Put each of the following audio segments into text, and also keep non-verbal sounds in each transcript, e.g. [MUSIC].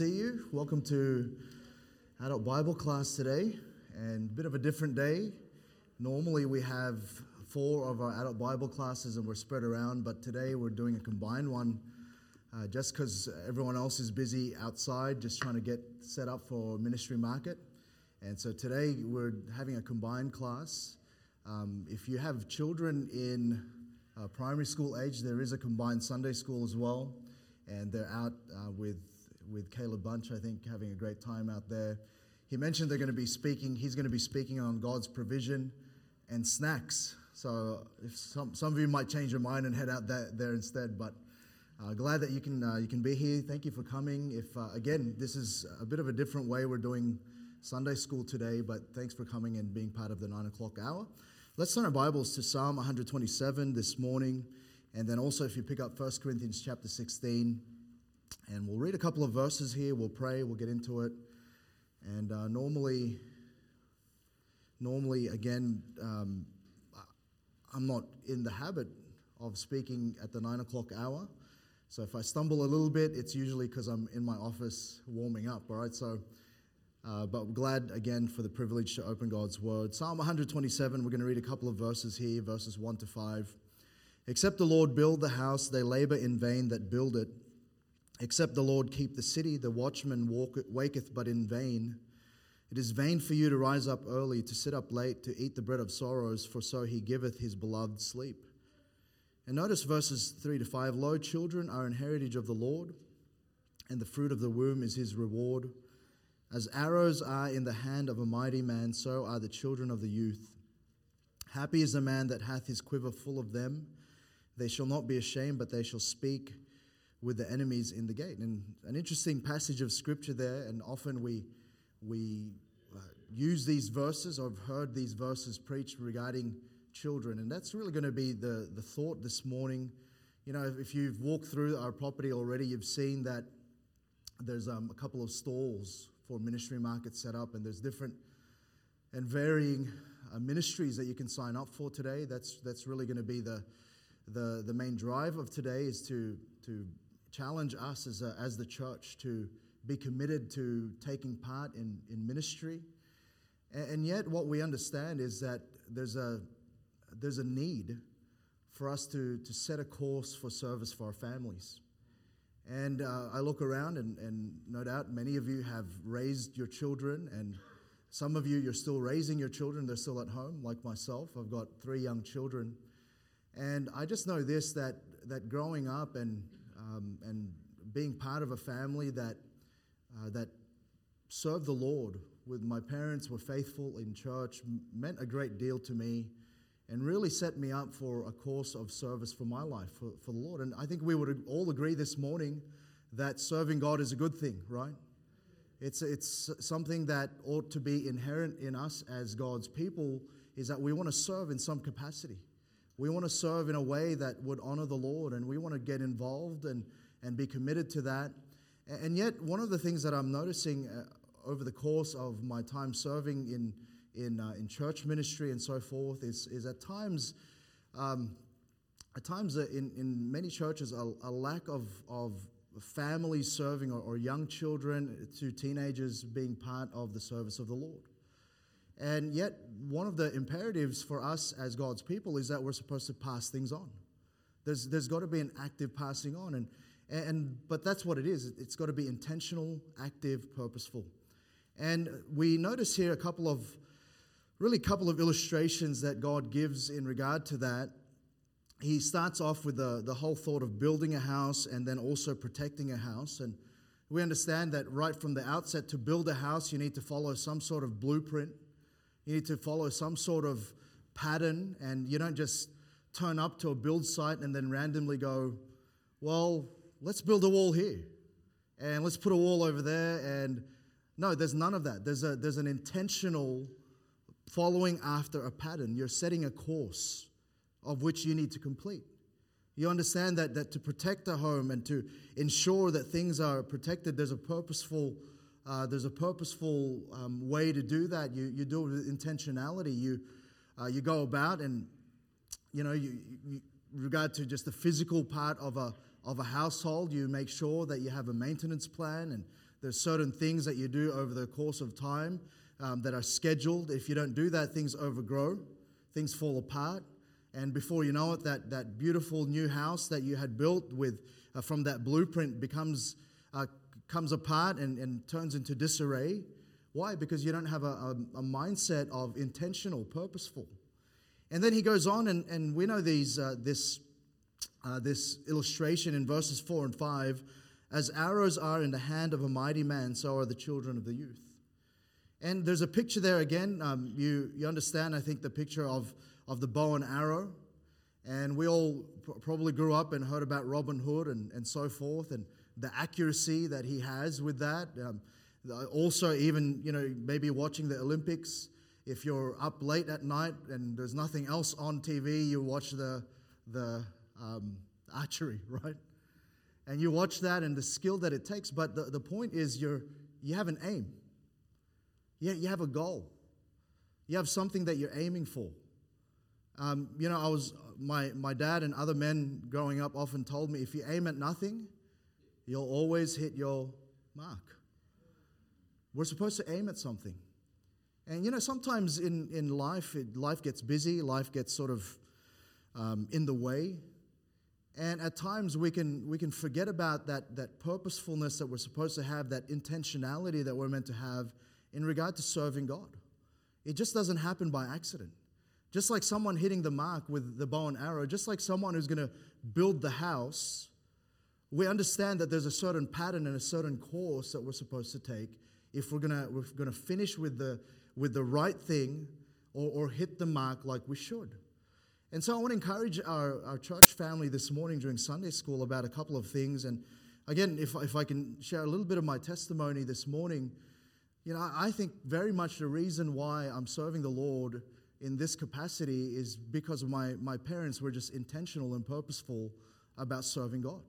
See you. Welcome to adult Bible class today, and a bit of a different day. Normally we have four of our adult Bible classes and we're spread around, but today we're doing a combined one uh, just because everyone else is busy outside, just trying to get set up for ministry market. And so today we're having a combined class. Um, if you have children in uh, primary school age, there is a combined Sunday school as well, and they're out uh, with with Caleb Bunch, I think, having a great time out there. He mentioned they're going to be speaking, he's going to be speaking on God's provision and snacks. So if some, some of you might change your mind and head out that, there instead, but uh, glad that you can, uh, you can be here. Thank you for coming. If, uh, again, this is a bit of a different way we're doing Sunday school today, but thanks for coming and being part of the nine o'clock hour. Let's turn our Bibles to Psalm 127 this morning. And then also, if you pick up 1 Corinthians chapter 16, and we'll read a couple of verses here, we'll pray, we'll get into it. And uh, normally, normally, again, um, I'm not in the habit of speaking at the nine o'clock hour. So if I stumble a little bit, it's usually because I'm in my office warming up, all right? So, uh, but glad again for the privilege to open God's word. Psalm 127, we're going to read a couple of verses here, verses 1 to 5. Except the Lord build the house, they labor in vain that build it. Except the Lord keep the city, the watchman walk, waketh but in vain. It is vain for you to rise up early, to sit up late, to eat the bread of sorrows, for so he giveth his beloved sleep. And notice verses 3 to 5 Lo, children are an heritage of the Lord, and the fruit of the womb is his reward. As arrows are in the hand of a mighty man, so are the children of the youth. Happy is the man that hath his quiver full of them. They shall not be ashamed, but they shall speak with the enemies in the gate. And an interesting passage of scripture there, and often we, we uh, use these verses, or have heard these verses preached regarding children. And that's really going to be the, the thought this morning. You know, if you've walked through our property already, you've seen that there's um, a couple of stalls for ministry markets set up, and there's different and varying uh, ministries that you can sign up for today. That's, that's really going to be the, the, the main drive of today is to, to challenge us as, a, as the church to be committed to taking part in, in ministry. And, and yet, what we understand is that there's a, there's a need for us to, to set a course for service for our families. And uh, I look around, and, and no doubt many of you have raised your children, and some of you, you're still raising your children, they're still at home, like myself. I've got three young children. And I just know this that, that growing up and um, and being part of a family that, uh, that served the Lord with my parents were faithful in church meant a great deal to me and really set me up for a course of service for my life for, for the Lord. And I think we would all agree this morning that serving God is a good thing, right? It's, it's something that ought to be inherent in us as God's people is that we want to serve in some capacity. We want to serve in a way that would honor the Lord, and we want to get involved and, and be committed to that. And yet, one of the things that I'm noticing uh, over the course of my time serving in, in, uh, in church ministry and so forth is, is at times, um, at times uh, in, in many churches, a, a lack of, of families serving or, or young children to teenagers being part of the service of the Lord. And yet, one of the imperatives for us as God's people is that we're supposed to pass things on. There's, there's got to be an active passing on. And, and, but that's what it is. It's got to be intentional, active, purposeful. And we notice here a couple of, really, a couple of illustrations that God gives in regard to that. He starts off with the, the whole thought of building a house and then also protecting a house. And we understand that right from the outset, to build a house, you need to follow some sort of blueprint you need to follow some sort of pattern, and you don't just turn up to a build site and then randomly go, well, let's build a wall here, and let's put a wall over there. And no, there's none of that. There's, a, there's an intentional following after a pattern. You're setting a course of which you need to complete. You understand that, that to protect a home and to ensure that things are protected, there's a purposeful uh, there's a purposeful um, way to do that. You, you do it with intentionality. You, uh, you go about and, you know, you, you, regard to just the physical part of a, of a household, you make sure that you have a maintenance plan and there's certain things that you do over the course of time um, that are scheduled. If you don't do that, things overgrow, things fall apart. And before you know it, that, that beautiful new house that you had built with, uh, from that blueprint becomes, comes apart and, and turns into disarray. Why? Because you don't have a, a, a mindset of intentional, purposeful. And then he goes on, and, and we know these, uh, this, uh, this illustration in verses 4 and 5 as arrows are in the hand of a mighty man, so are the children of the youth. And there's a picture there again. Um, you, you understand, I think, the picture of of the bow and arrow. And we all probably grew up and heard about Robin Hood and, and so forth, and the accuracy that he has with that. Um, also, even, you know, maybe watching the Olympics, if you're up late at night and there's nothing else on TV, you watch the, the um, archery, [LAUGHS] right? And you watch that and the skill that it takes. But the, the point is, you're, you have an aim, you, you have a goal, you have something that you're aiming for. Um, you know, I was my my dad and other men growing up often told me if you aim at nothing, you'll always hit your mark. We're supposed to aim at something, and you know, sometimes in in life, it, life gets busy, life gets sort of um, in the way, and at times we can we can forget about that that purposefulness that we're supposed to have, that intentionality that we're meant to have in regard to serving God. It just doesn't happen by accident. Just like someone hitting the mark with the bow and arrow, just like someone who's going to build the house, we understand that there's a certain pattern and a certain course that we're supposed to take if we're to, we're to finish with the, with the right thing or, or hit the mark like we should. And so I want to encourage our, our church family this morning during Sunday school about a couple of things. And again, if, if I can share a little bit of my testimony this morning, you know, I think very much the reason why I'm serving the Lord in this capacity is because my, my parents were just intentional and purposeful about serving God.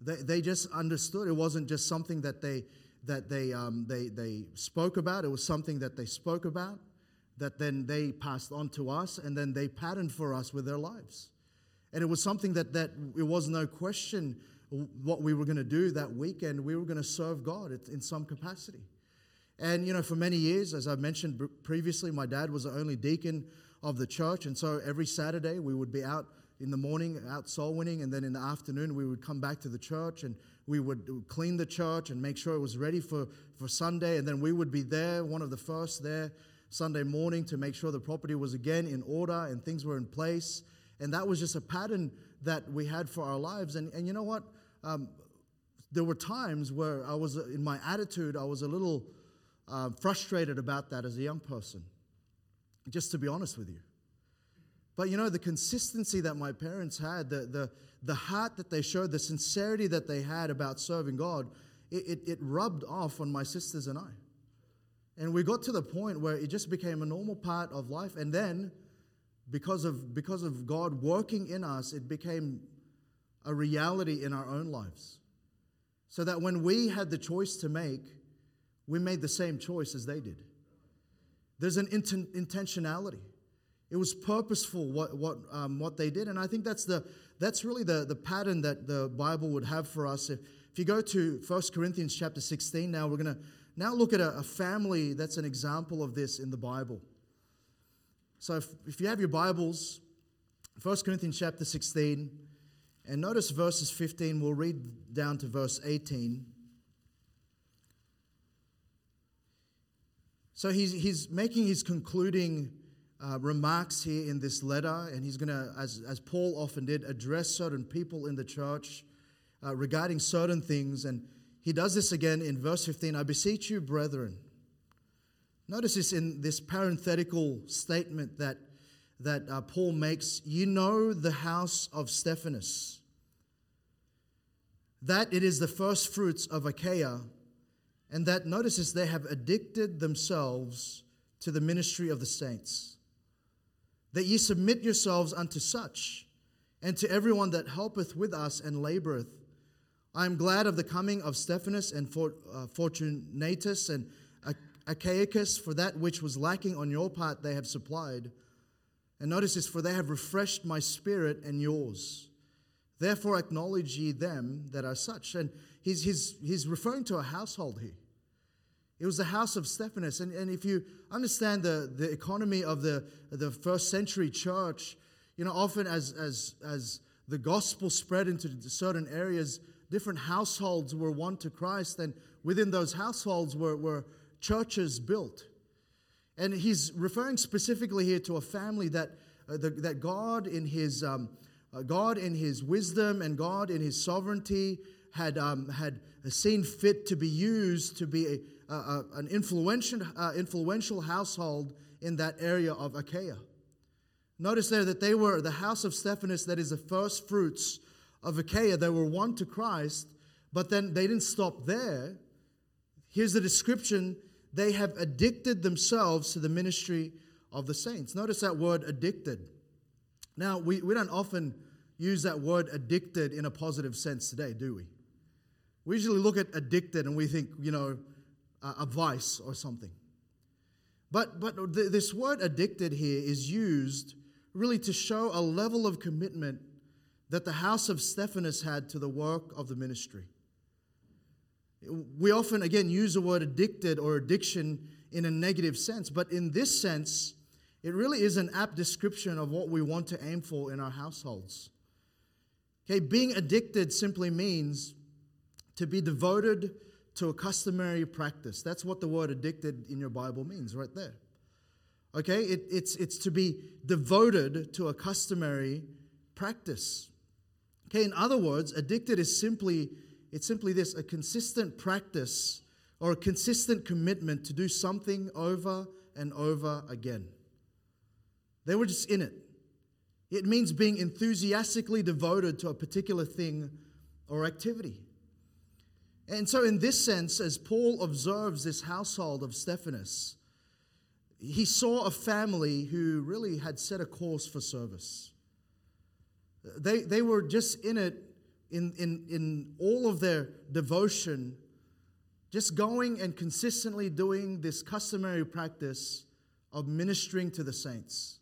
They, they just understood it wasn't just something that they that they, um, they, they spoke about. It was something that they spoke about, that then they passed on to us, and then they patterned for us with their lives. And it was something that, that it was no question what we were going to do that weekend. We were going to serve God in some capacity. And, you know, for many years, as I mentioned previously, my dad was the only deacon of the church. And so every Saturday we would be out in the morning, out soul winning. And then in the afternoon, we would come back to the church and we would clean the church and make sure it was ready for, for Sunday. And then we would be there, one of the first there Sunday morning to make sure the property was again in order and things were in place. And that was just a pattern that we had for our lives. And, and you know what? Um, there were times where I was, in my attitude, I was a little uh, frustrated about that as a young person, just to be honest with you. But you know, the consistency that my parents had, the, the, the heart that they showed, the sincerity that they had about serving God, it, it, it rubbed off on my sisters and I. And we got to the point where it just became a normal part of life. And then, because of, because of God working in us, it became a reality in our own lives. So that when we had the choice to make, we made the same choice as they did. There's an inten- intentionality. It was purposeful what, what, um, what they did. And I think that's, the, that's really the, the pattern that the Bible would have for us. If, if you go to 1 Corinthians chapter 16 now, we're going to now look at a, a, family that's an example of this in the Bible. So if, if you have your Bibles, 1 Corinthians chapter 16, and notice verses 15, we'll read down to verse 18. So he's, he's making his concluding uh, remarks here in this letter, and he's going to, as, as Paul often did, address certain people in the church uh, regarding certain things. And he does this again in verse 15 I beseech you, brethren. Notice this in this parenthetical statement that, that uh, Paul makes you know the house of Stephanas, that it is the first fruits of Achaia and that notices they have addicted themselves to the ministry of the saints. That ye submit yourselves unto such, and to everyone that helpeth with us and laboreth. I am glad of the coming of Stephanas and uh, Fortunatus and Achaicus, for that which was lacking on your part they have supplied. And notice this, for they have refreshed my spirit and yours. Therefore, acknowledge ye them that are such. And he's, he's, he's referring to a household here. It was the house of Stephanas. And, and if you understand the, the economy of the, the first century church, you know, often as, as, as the gospel spread into certain areas, different households were won to Christ. And within those households were, were churches built. And he's referring specifically here to a family that, uh, the, that God, in his, um, uh, God, in his wisdom and God, in his sovereignty, had, um, had seen fit to be used to be a, a, an influential, uh, influential household in that area of Achaia. Notice there that they were the house of Stephanas, that is the first fruits of Achaia. They were won to Christ, but then they didn't stop there. Here's the description they have addicted themselves to the ministry of the saints. Notice that word addicted. Now, we, we don't often use that word addicted in a positive sense today, do we? We usually look at addicted and we think, you know, a, a vice or something. But, but th- this word addicted here is used really to show a level of commitment that the house of Stephanas had to the work of the ministry. We often, again, use the word addicted or addiction in a negative sense, but in this sense, it really is an apt description of what we want to aim for in our households. Okay, being addicted simply means to be devoted to a customary practice. That's what the word addicted in your Bible means, right there. Okay, it, it's, it's to be devoted to a customary practice. Okay, in other words, addicted is simply it's simply this a consistent practice or a consistent commitment to do something over and over again. They were just in it. It means being enthusiastically devoted to a particular thing or activity. And so, in this sense, as Paul observes this household of Stephanas, he saw a family who really had set a course for service. They, they were just in it in, in, in all of their devotion, just going and consistently doing this customary practice of ministering to the saints,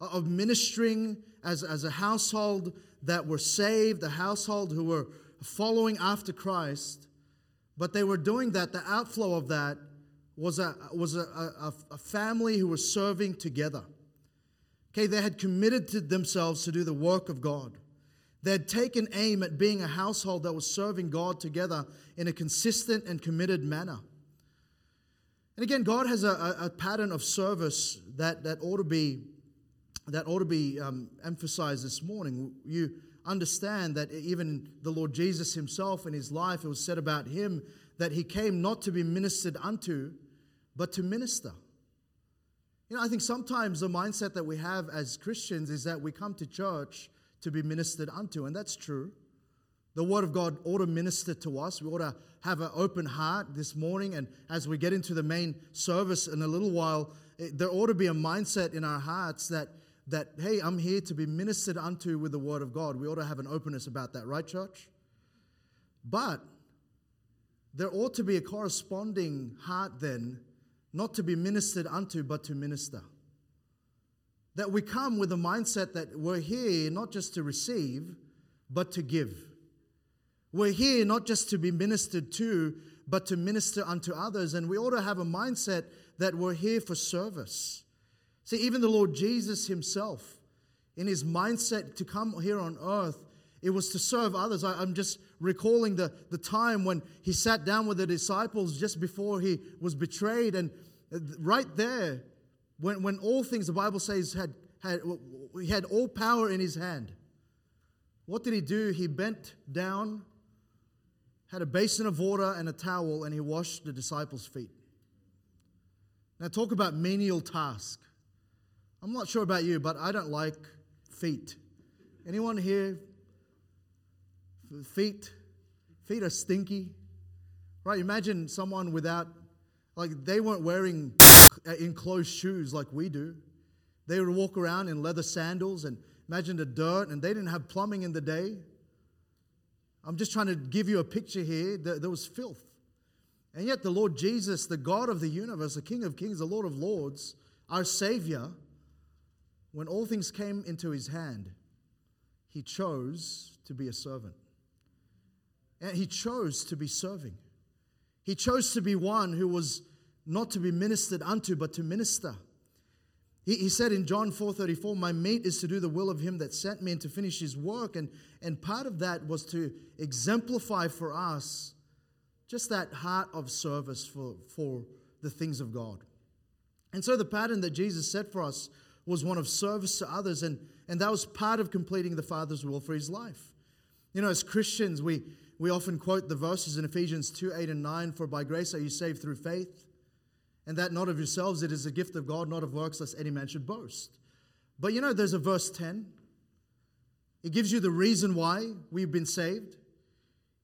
of ministering as, as a household that were saved, a household who were following after Christ, but they were doing that. The outflow of that was a, was a, a, a family who were serving together. Okay, they had committed to themselves to do the work of God. They had taken aim at being a household that was serving God together in a consistent and committed manner. And again, God has a, a pattern of service that, that ought to be, that ought to be um, emphasized this morning. You understand that even the Lord Jesus himself in his life, it was said about him that he came not to be ministered unto, but to minister. You know, I think sometimes the mindset that we have as Christians is that we come to church to be ministered unto. And that's true. The Word of God ought to minister to us. We ought to have an open heart this morning. And as we get into the main service in a little while, there ought to be a mindset in our hearts that, that, hey, I'm here to be ministered unto with the Word of God. We ought to have an openness about that, right, church? But there ought to be a corresponding heart then, not to be ministered unto, but to minister. That we come with a mindset that we're here not just to receive, but to give. We're here not just to be ministered to, but to minister unto others. And we ought to have a mindset that we're here for service. See, even the Lord Jesus Himself, in His mindset to come here on earth, it was to serve others. I, am just recalling the, the time when He sat down with the disciples just before He was betrayed. And right there, when, when all things, the Bible says, had, had, he had all power in his hand, what did he do? He bent down, had a basin of water and a towel, and he washed the disciples' feet. Now, talk about menial task. I'm not sure about you, but I don't like feet. Anyone here? Feet? Feet are stinky. Right? Imagine someone without, like, they weren't wearing uh, enclosed shoes like we do. They would walk around in leather sandals and imagine the dirt, and they didn't have plumbing in the day. I'm just trying to give you a picture here. There was filth. And yet, the Lord Jesus, the God of the universe, the King of kings, the Lord of lords, our Savior, when all things came into his hand, he chose to be a servant. And he chose to be serving. He chose to be one who was not to be ministered unto, but to minister. He, he said in John 4:34, My meat is to do the will of him that sent me and to finish his work. And, and part of that was to exemplify for us just that heart of service for, for the things of God. And so the pattern that Jesus set for us was one of service to others, and, and that was part of completing the Father's will for his life. You know, as Christians, we, we often quote the verses in Ephesians 2 8 and 9 For by grace are you saved through faith, and that not of yourselves, it is a gift of God, not of works, lest any man should boast. But you know, there's a verse 10. It gives you the reason why we've been saved.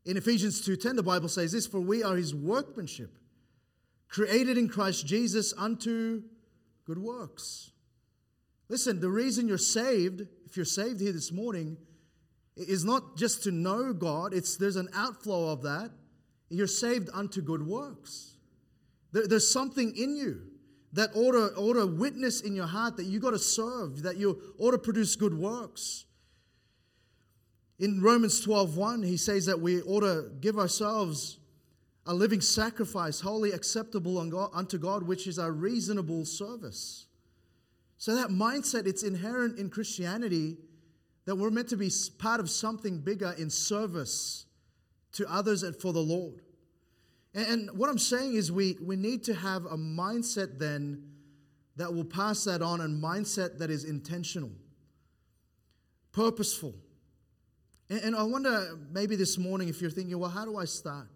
In Ephesians 2:10 the Bible says this for we are his workmanship created in Christ Jesus unto good works. Listen, the reason you're saved, if you're saved here this morning, is not just to know God, it's there's an outflow of that. You're saved unto good works. There, there's something in you that ought to, ought to witness in your heart that you got to serve, that you ought to produce good works. In Romans 12:1, he says that we ought to give ourselves a living sacrifice, wholly acceptable unto God, which is our reasonable service. So that mindset, it's inherent in Christianity that we're meant to be part of something bigger in service to others and for the Lord. And what I'm saying is we, we need to have a mindset then that will pass that on, and mindset that is intentional, purposeful. And, and I wonder maybe this morning if you're thinking, well, how do I start?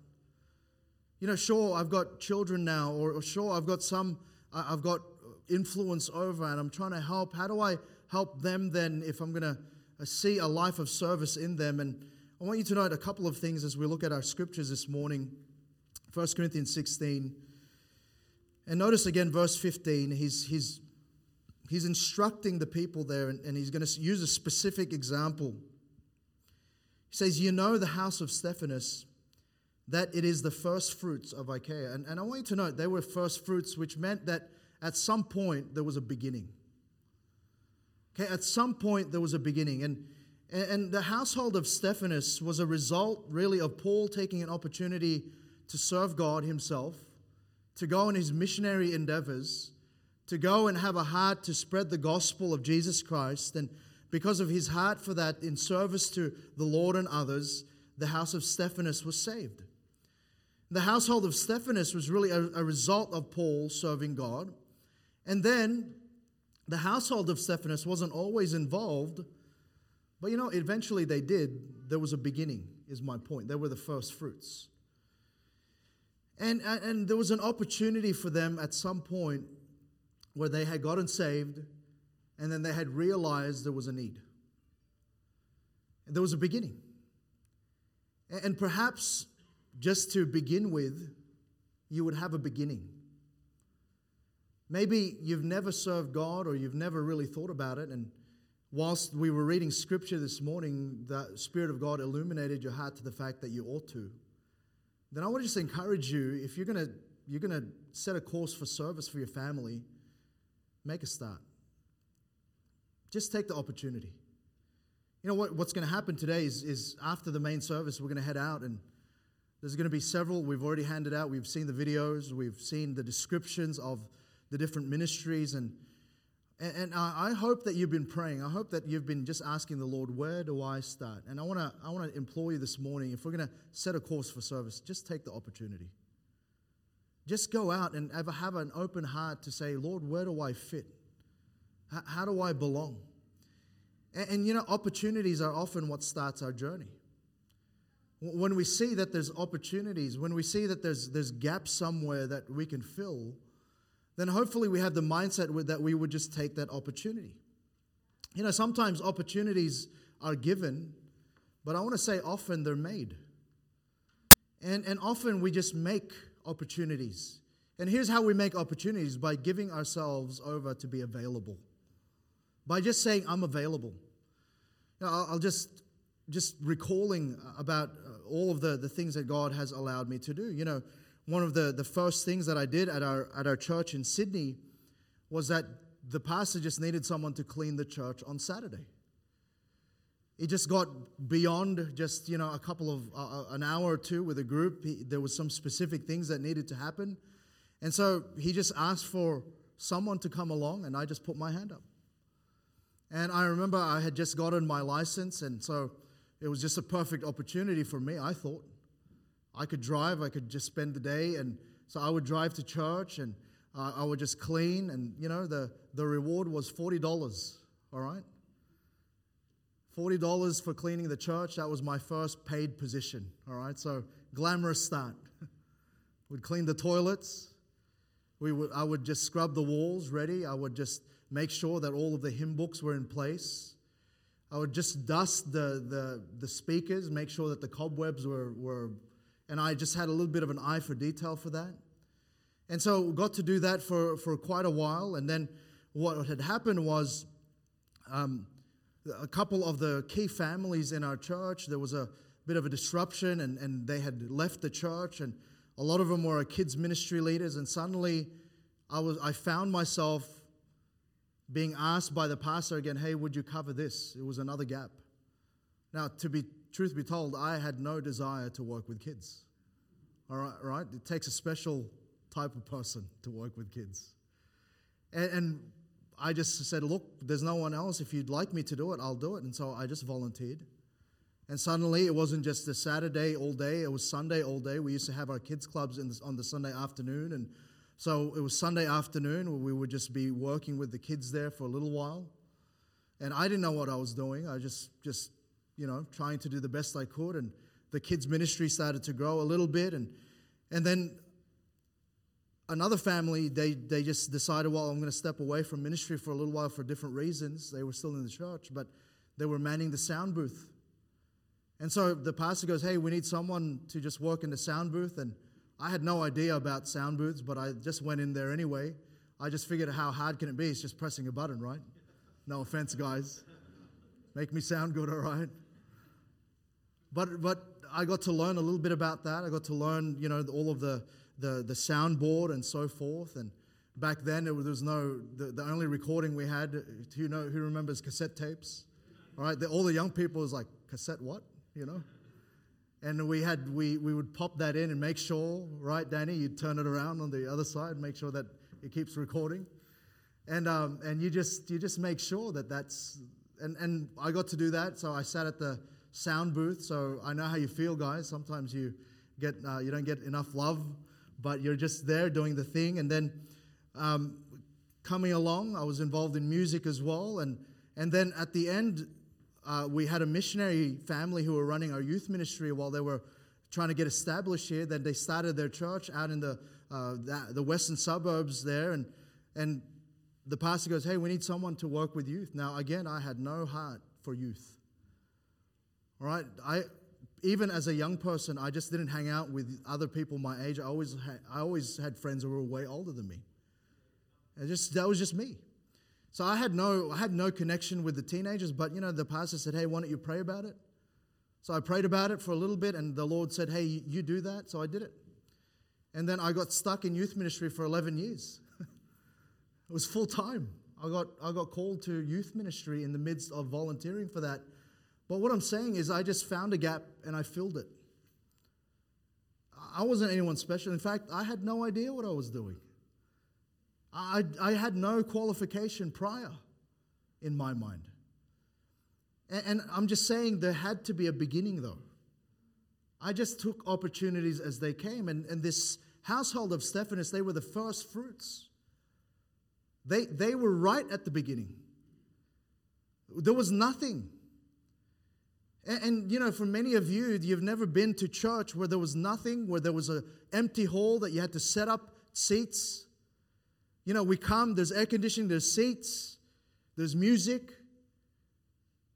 You know, sure, I've got children now, or, or sure, I've got some, I've got influence over, and I'm trying to help. How do I help them then if I'm going to uh, see a life of service in them? And I want you to note a couple of things as we look at our scriptures this morning. 1 Corinthians 16. And notice again, verse 15, he's, he's, he's instructing the people there, and, and he's going to use a specific example. He says, You know the house of Stephanas that it is the first fruits of Achaia. And, and I want you to note, they were first fruits, which meant that at some point there was a beginning. Okay, at some point there was a beginning. And, and the household of Stephanas was a result, really, of Paul taking an opportunity to serve God Himself, to go on his missionary endeavors, to go and have a heart to spread the gospel of Jesus Christ. And because of his heart for that in service to the Lord and others, the house of Stephanas was saved. The household of Stephanas was really a, a result of Paul serving God. And then the household of Stephanas wasn't always involved, but you know, eventually they did. There was a beginning, is my point. They were the first fruits. And, and, and there was an opportunity for them at some point where they had gotten saved and then they had realized there was a need. And there was a beginning. And, and perhaps just to begin with, you would have a beginning. Maybe you've never served God or you've never really thought about it. And whilst we were reading scripture this morning, the Spirit of God illuminated your heart to the fact that you ought to then I want to just encourage you if you're going to you're going to set a course for service for your family, make a start. Just take the opportunity. You know what, what's going to happen today is, is after the main service, we're going to head out and there's going to be several. We've already handed out. We've seen the videos. We've seen the descriptions of the different ministries. And, and, I hope that you've been praying. I hope that you've been just asking the Lord, where do I start? And I want to I want to implore you this morning, if we're going to set a course for service, just take the opportunity. Just go out and ever have an open heart to say, Lord, where do I fit? How, how do I belong? And, and you know, opportunities are often what starts our journey. When we see that there's opportunities, when we see that there's, there's gaps somewhere that we can fill, then hopefully we have the mindset that we would just take that opportunity. You know, sometimes opportunities are given, but I want to say often they're made. And, and often we just make opportunities. And here's how we make opportunities by giving ourselves over to be available. By just saying, I'm available. You know, I'll, I'll just, just recalling about uh, all of the, the things that God has allowed me to do. You know, one of the, the first things that I did at our, at our church in Sydney was that the pastor just needed someone to clean the church on Saturday. it just got beyond just you know a couple of uh, an hour or two with a group. He, there was some specific things that needed to happen, and so he just asked for someone to come along, and I just put my hand up. And I remember I had just gotten my license, and so it was just a perfect opportunity for me. I thought I could drive, I could just spend the day, and so I would drive to church, and uh, I would just clean, and you know the the reward was forty dollars. All right. $40 for cleaning the church. That was my first paid position. All right, so glamorous start. [LAUGHS] would clean the toilets. We would, I would just scrub the walls ready. I would just make sure that all of the hymn books were in place. I would just dust the, the, the speakers, make sure that the cobwebs were, were, and I just had a little bit of an eye for detail for that. And so got to do that for, for quite a while. And then what had happened was um, a couple of the key families in our church, there was a bit of a disruption and, and they had left the church and a lot of them were kids ministry leaders and suddenly I was I found myself being asked by the pastor again, hey, would you cover this? It was another gap. Now, to be truth be told, I had no desire to work with kids. All right, right? It takes a special type of person to work with kids. And, and I just said, Look, there's no one else. If you'd like me to do it, I'll do it. And so I just volunteered. And suddenly it wasn't just a Saturday all day, it was Sunday all day. We used to have our kids' clubs the, on the Sunday afternoon. And so it was Sunday afternoon where we would just be working with the kids there for a little while. And I didn't know what I was doing. I just, just, you know, trying to do the best I could. And the kids' ministry started to grow a little bit. And, and then another family, they, they just decided, well, I'm going to step away from ministry for a little while for different reasons. They were still in the church, but they were manning the sound booth. And so the pastor goes, hey, we need someone to just work in the sound booth. And I had no idea about sound booths, but I just went in there anyway. I just figured how hard can it be? It's just pressing a button, right? No offense, guys. Make me sound good, all right? But, but I got to learn a little bit about that. I got to learn, you know, all of the the, the soundboard and so forth. And back then, there was no, the, the only recording we had, who, know, who remembers cassette tapes? All right, the, all the young people was like, cassette what? You know? And we had, we, we would pop that in and make sure, right, Danny, you'd turn it around on the other side, make sure that it keeps recording. And, um, and you just, you just make sure that that's, and, and I got to do that. So I sat at the sound booth. So I know how you feel, guys. Sometimes you get, uh, you don't get enough love but you're just there doing the thing. And then um, coming along, I was involved in music as well. And, and then at the end, uh, we had a missionary family who were running our youth ministry while they were trying to get established here. Then they started their church out in the, uh, the, the western suburbs there. And, and the pastor goes, Hey, we need someone to work with youth. Now, again, I had no heart for youth. All right, I, even as a young person, I just didn't hang out with other people my age. I always had, I always had friends who were way older than me. And just that was just me. So I had no I had no connection with the teenagers, but you know the pastor said, "Hey, why don't you pray about it?" So I prayed about it for a little bit, and the Lord said, "Hey, you do that." So I did it, and then I got stuck in youth ministry for 11 years. It was full time. I got I got called to youth ministry in the midst of volunteering for that but what I'm saying is, I just found a gap and I filled it. I wasn't anyone special. In fact, I had no idea what I was doing. I, I had no qualification prior in my mind. And, and I'm just saying there had to be a beginning, though. I just took opportunities as they came. And, and this household of Stephanas, they were the first fruits. They, they were right at the beginning. There was nothing. And, and, you know, for many of you, you've never been to church where there was nothing, where there was an empty hall that you had to set up seats. You know, we come, there's air conditioning, there's seats, there's music,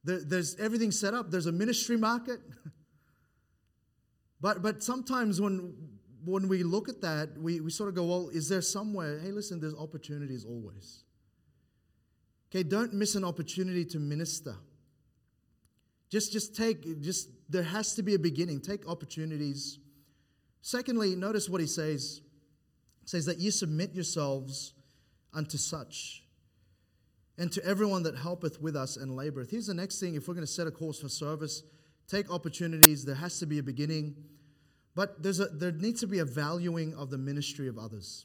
there, there's everything set up, there's a ministry market. [LAUGHS] but, but sometimes when, when we look at that, we, we sort of go, well, is there somewhere? Hey, listen, there's opportunities always. Okay, don't miss an opportunity to minister. Just, just take, just, there has to be a beginning. Take opportunities. Secondly, notice what he says. He says that you submit yourselves unto such. and to everyone that helpeth with us and laboreth. Here's the next thing if we're going to set a course for service, take opportunities, there has to be a beginning, but there's a, there needs to be a valuing of the ministry of others.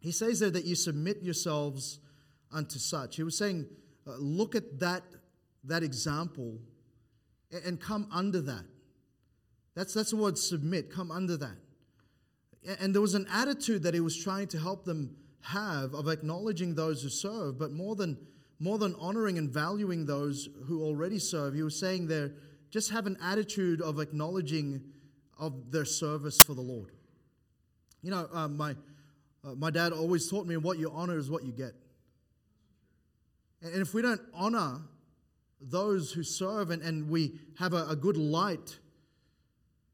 He says there that you submit yourselves unto such. He was saying, uh, look at that, that example and, and come under that. That's, that's the word submit, come under that. And there was an attitude that he was trying to help them have of acknowledging those who serve, but more than, more than honoring and valuing those who already serve, he was saying there, just have an attitude of acknowledging of their service for the Lord. You know, uh, my, uh, my dad always taught me what you honor is what you get. And if we don't honor those who serve and, and we have a, a good light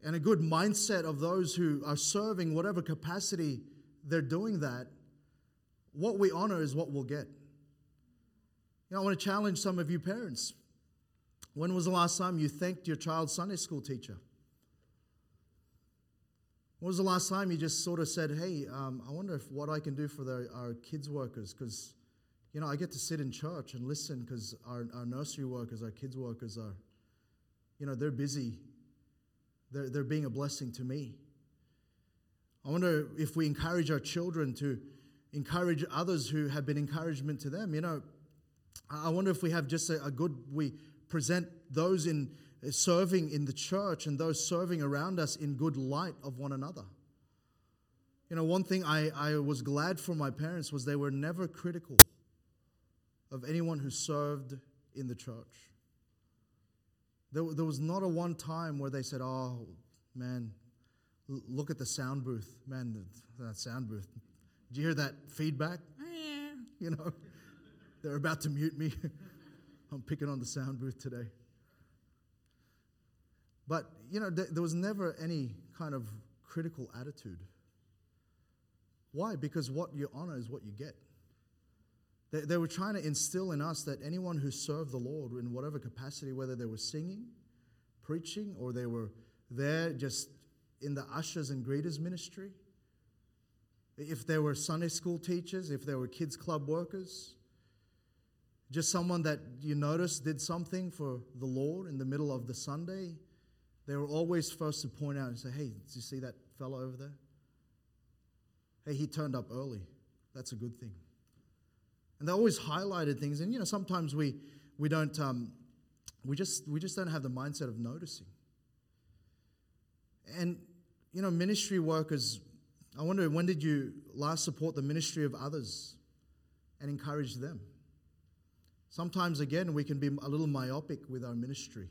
and a good mindset of those who are serving, whatever capacity they're doing that, what we honor is what we'll get. You know, I want to challenge some of you parents. When was the last time you thanked your child's Sunday school teacher? When was the last time you just sort of said, hey, um, I wonder if what I can do for the, our kids' workers? Because, you know, I get to sit in church and listen because our, our nursery workers, our kids' workers are, you know, they're busy they're, they're being a blessing to me. I wonder if we encourage our children to encourage others who have been encouragement to them. You know, I wonder if we have just a, a good, we present those in serving in the church and those serving around us in good light of one another. You know, one thing I, I was glad for my parents was they were never critical of anyone who served in the church. There, there was not a one time where they said, Oh, man, look at the sound booth. Man, that sound booth. Did you hear that feedback? Oh, you know, [LAUGHS] they're about to mute me. [LAUGHS] I'm picking on the sound booth today. But, you know, th- there was never any kind of critical attitude. Why? Because what you honor is what you get. They, they were trying to instill in us that anyone who served the Lord in whatever capacity, whether they were singing, preaching, or they were there just in the ushers and greeters ministry, if they were Sunday school teachers, if they were kids' club workers, just someone that you noticed did something for the Lord in the middle of the Sunday, they were always first to point out and say, Hey, did you see that fellow over there? Hey, he turned up early. That's a good thing. And they always highlighted things. And, you know, sometimes we, we don't, um, we just, we just don't have the mindset of noticing. And, you know, ministry workers, I wonder when did you last support the ministry of others and encourage them? Sometimes, again, we can be a little myopic with our ministry.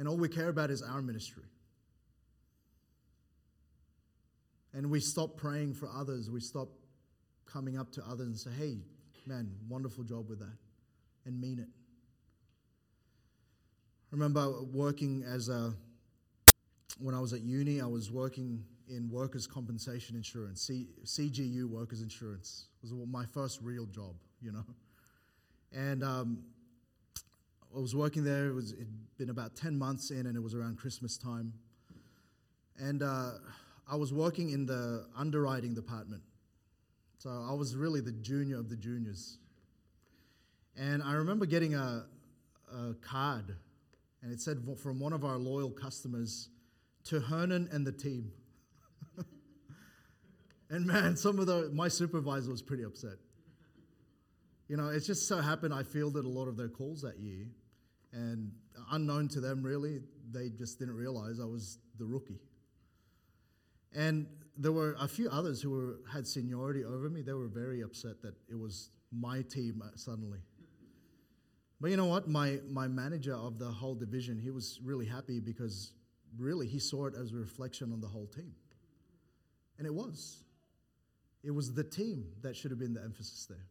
And all we care about is our ministry. And we stop praying for others. We stop coming up to others and say, hey, man, wonderful job with that, and mean it. I remember working as a, when I was at uni, I was working in workers' compensation insurance, C, CGU workers' insurance. It was my first real job, you know. And um, I was working there, it was, it'd been about 10 months in, and it was around Christmas time. And uh, I was working in the underwriting department. So I was really the junior of the juniors. And I remember getting a, a card, and it said from one of our loyal customers to Hernan and the team. [LAUGHS] and man, some of the, my supervisor was pretty upset. You know, it just so happened I fielded a lot of their calls that year, and unknown to them, really, they just didn't realize I was the rookie. And there were a few others who were, had seniority over me. They were very upset that it was my team uh, suddenly. But you know what? My, my manager of the whole division, he was really happy because really he saw it as a reflection on the whole team. And it was. It was the team that should have been the emphasis there.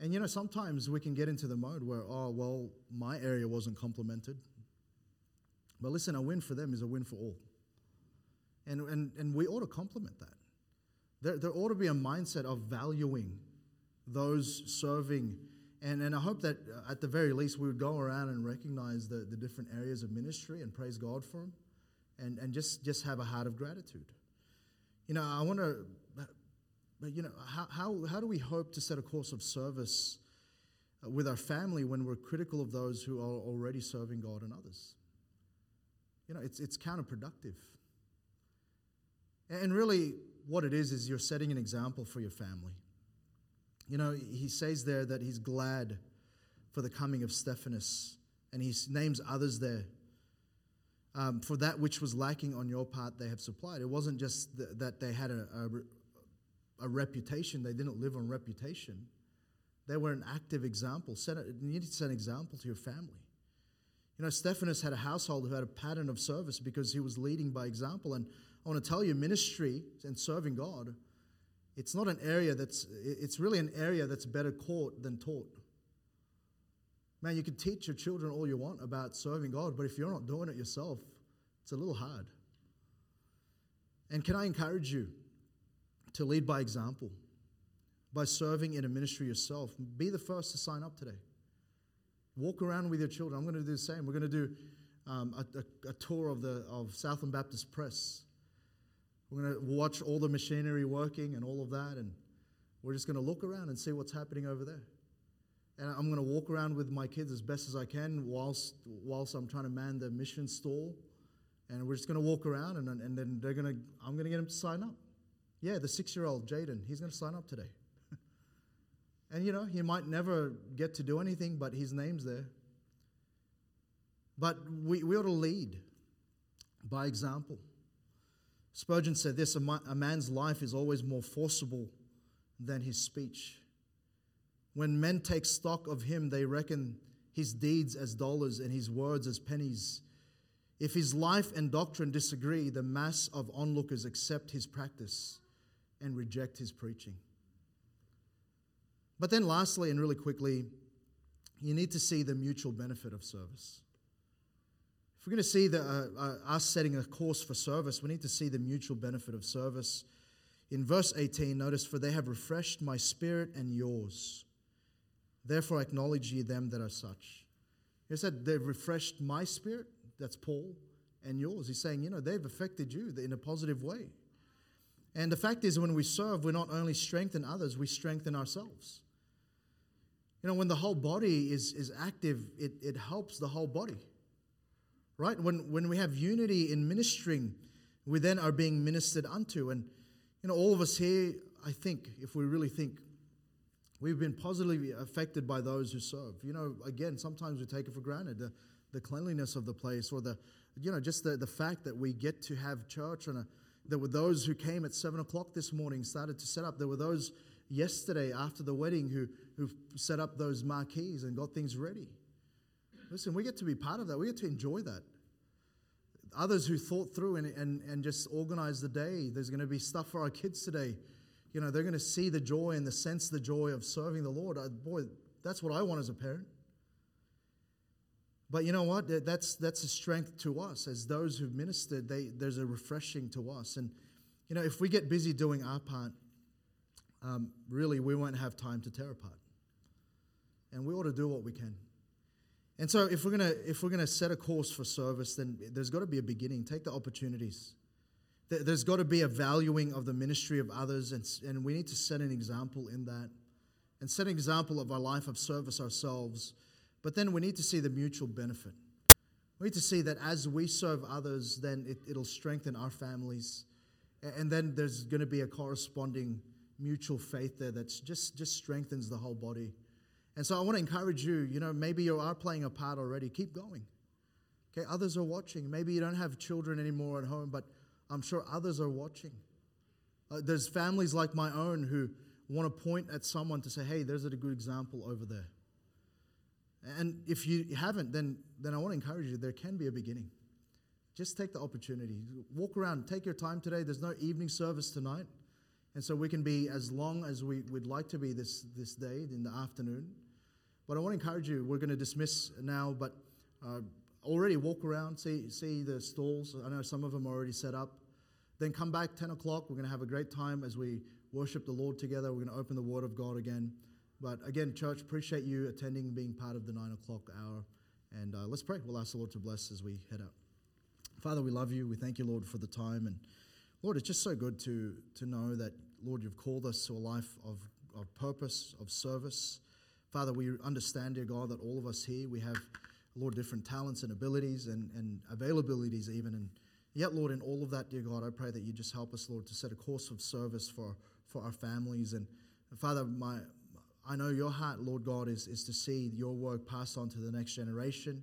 And you know, sometimes we can get into the mode where, oh, well, my area wasn't complimented. But listen, a win for them is a win for all. And, and, and we ought to compliment that. There, there ought to be a mindset of valuing those serving. And, and I hope that uh, at the very least we would go around and recognize the, the different areas of ministry and praise God for them and, and just, just have a heart of gratitude. You know, I want to but you know, how, how, how do we hope to set a course of service uh, with our family when we're critical of those who are already serving God and others? You know, it's, it's counterproductive. And really, what it is, is you're setting an example for your family. You know, he says there that he's glad for the coming of Stephanas, and he names others there. Um, for that which was lacking on your part, they have supplied. It wasn't just th- that they had a, a, a, reputation, they didn't live on reputation. They were an active example. Set a, you need to set an example to your family. You know, Stephanas had a household who had a pattern of service because he was leading by example. And I want to tell you, ministry and serving God, it's not an area that's, it's really an area that's better caught than taught. Man, you can teach your children all you want about serving God, but if you're not doing it yourself, it's a little hard. And can I encourage you to lead by example? By serving in a ministry yourself. Be the first to sign up today. Walk around with your children. I'm going to do the same. We're going to do um, a, a, a, tour of, the, of Southland Baptist Press. We're going to watch all the machinery working and all of that, and we're just going to look around and see what's happening over there and I'm going to walk around with my kids as best as I can whilst whilst I'm trying to man the mission stall, and we're just going to walk around, and and then they're going to I'm going to get them to sign up. Yeah, the six-year-old Jaden, he's going to sign up today. [LAUGHS] and you know he might never get to do anything, but his name's there. But we, we ought to lead by example. Spurgeon said this a man's life is always more forcible than his speech. When men take stock of him, they reckon his deeds as dollars and his words as pennies. If his life and doctrine disagree, the mass of onlookers accept his practice and reject his preaching. But then, lastly, and really quickly, you need to see the mutual benefit of service. If we're going to see the, uh, uh, us setting a course for service, we need to see the mutual benefit of service. In verse 18, notice, For they have refreshed my spirit and yours. Therefore, acknowledge ye them that are such. He said, They've refreshed my spirit, that's Paul, and yours. He's saying, you know, they've affected you in a positive way. And the fact is, when we serve, we not only strengthen others, we strengthen ourselves. You know, when the whole body is, is active, it, it helps the whole body. Right? When, when we have unity in ministering, we then are being ministered unto. And, you know, all of us here, I think, if we really think, We've been positively affected by those who serve. You know, again, sometimes we take it for granted the, the cleanliness of the place or the, you know, just the, the fact that we get to have church. And a, there were those who came at 7 o'clock this morning, started to set up. There were those yesterday after the wedding who, who set up those marquees and got things ready. Listen, we get to be part of that. We get to enjoy that. Others who thought through and, and, and just organized the day. There's going to be stuff for our kids today you know, they're going to see the joy and the sense the joy of serving the Lord. I, boy, that's what I want as a parent. But you know what? That's that's a strength to us as those who've ministered. They, there's a refreshing to us, and you know, if we get busy doing our part, um, really, we won't have time to tear apart. And we ought to do what we can. And so, if we're gonna if we're gonna set a course for service, then there's got to be a beginning. Take the opportunities. There's got to be a valuing of the ministry of others, and, and we need to set an example in that and set an example of our life of service ourselves. But then we need to see the mutual benefit. We need to see that as we serve others, then it, it'll strengthen our families. And then there's going to be a corresponding mutual faith there that just, just strengthens the whole body. And so I want to encourage you, you know, maybe you are playing a part already. Keep going. Okay, others are watching. Maybe you don't have children anymore at home, but I'm sure others are watching. Uh, there's families like my own who want to point at someone to say, hey, there's a good example over there. And if you haven't, then, then I want to encourage you, there can be a beginning. Just take the opportunity. Walk around, take your time today. There's no evening service tonight. And so we can be as long as we would like to be this, this day in the afternoon. But I want to encourage you, we're going to dismiss now, but uh, already walk around, see, see the stalls. I know some of them are already set up. Then come back 10 o'clock. We're going to have a great time as we worship the Lord together. We're going to open the Word of God again. But again, church, appreciate you attending, being part of the 9 o'clock hour. And uh, let's pray. We'll ask the Lord to bless as we head out. Father, we love you. We thank you, Lord, for the time. And Lord, it's just so good to, to know that, Lord, you've called us to a life of, of purpose, of service. Father, we understand, dear God, that all of us here, we have, Lord, different talents and abilities and, and availabilities even. And yet, Lord, in all of that, dear God, I pray that you just help us, Lord, to set a course of service for, for our families. And Father, my, I know your heart, Lord God, is, is to see your work passed on to the next generation.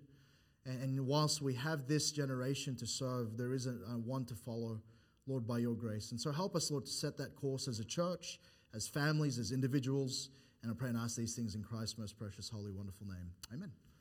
And, and whilst we have this generation to serve, there isn't one to follow, Lord, by your grace. And so help us, Lord, to set that course as a church, as families, as individuals. And I pray and ask these things in Christ's most precious, holy, wonderful name. Amen.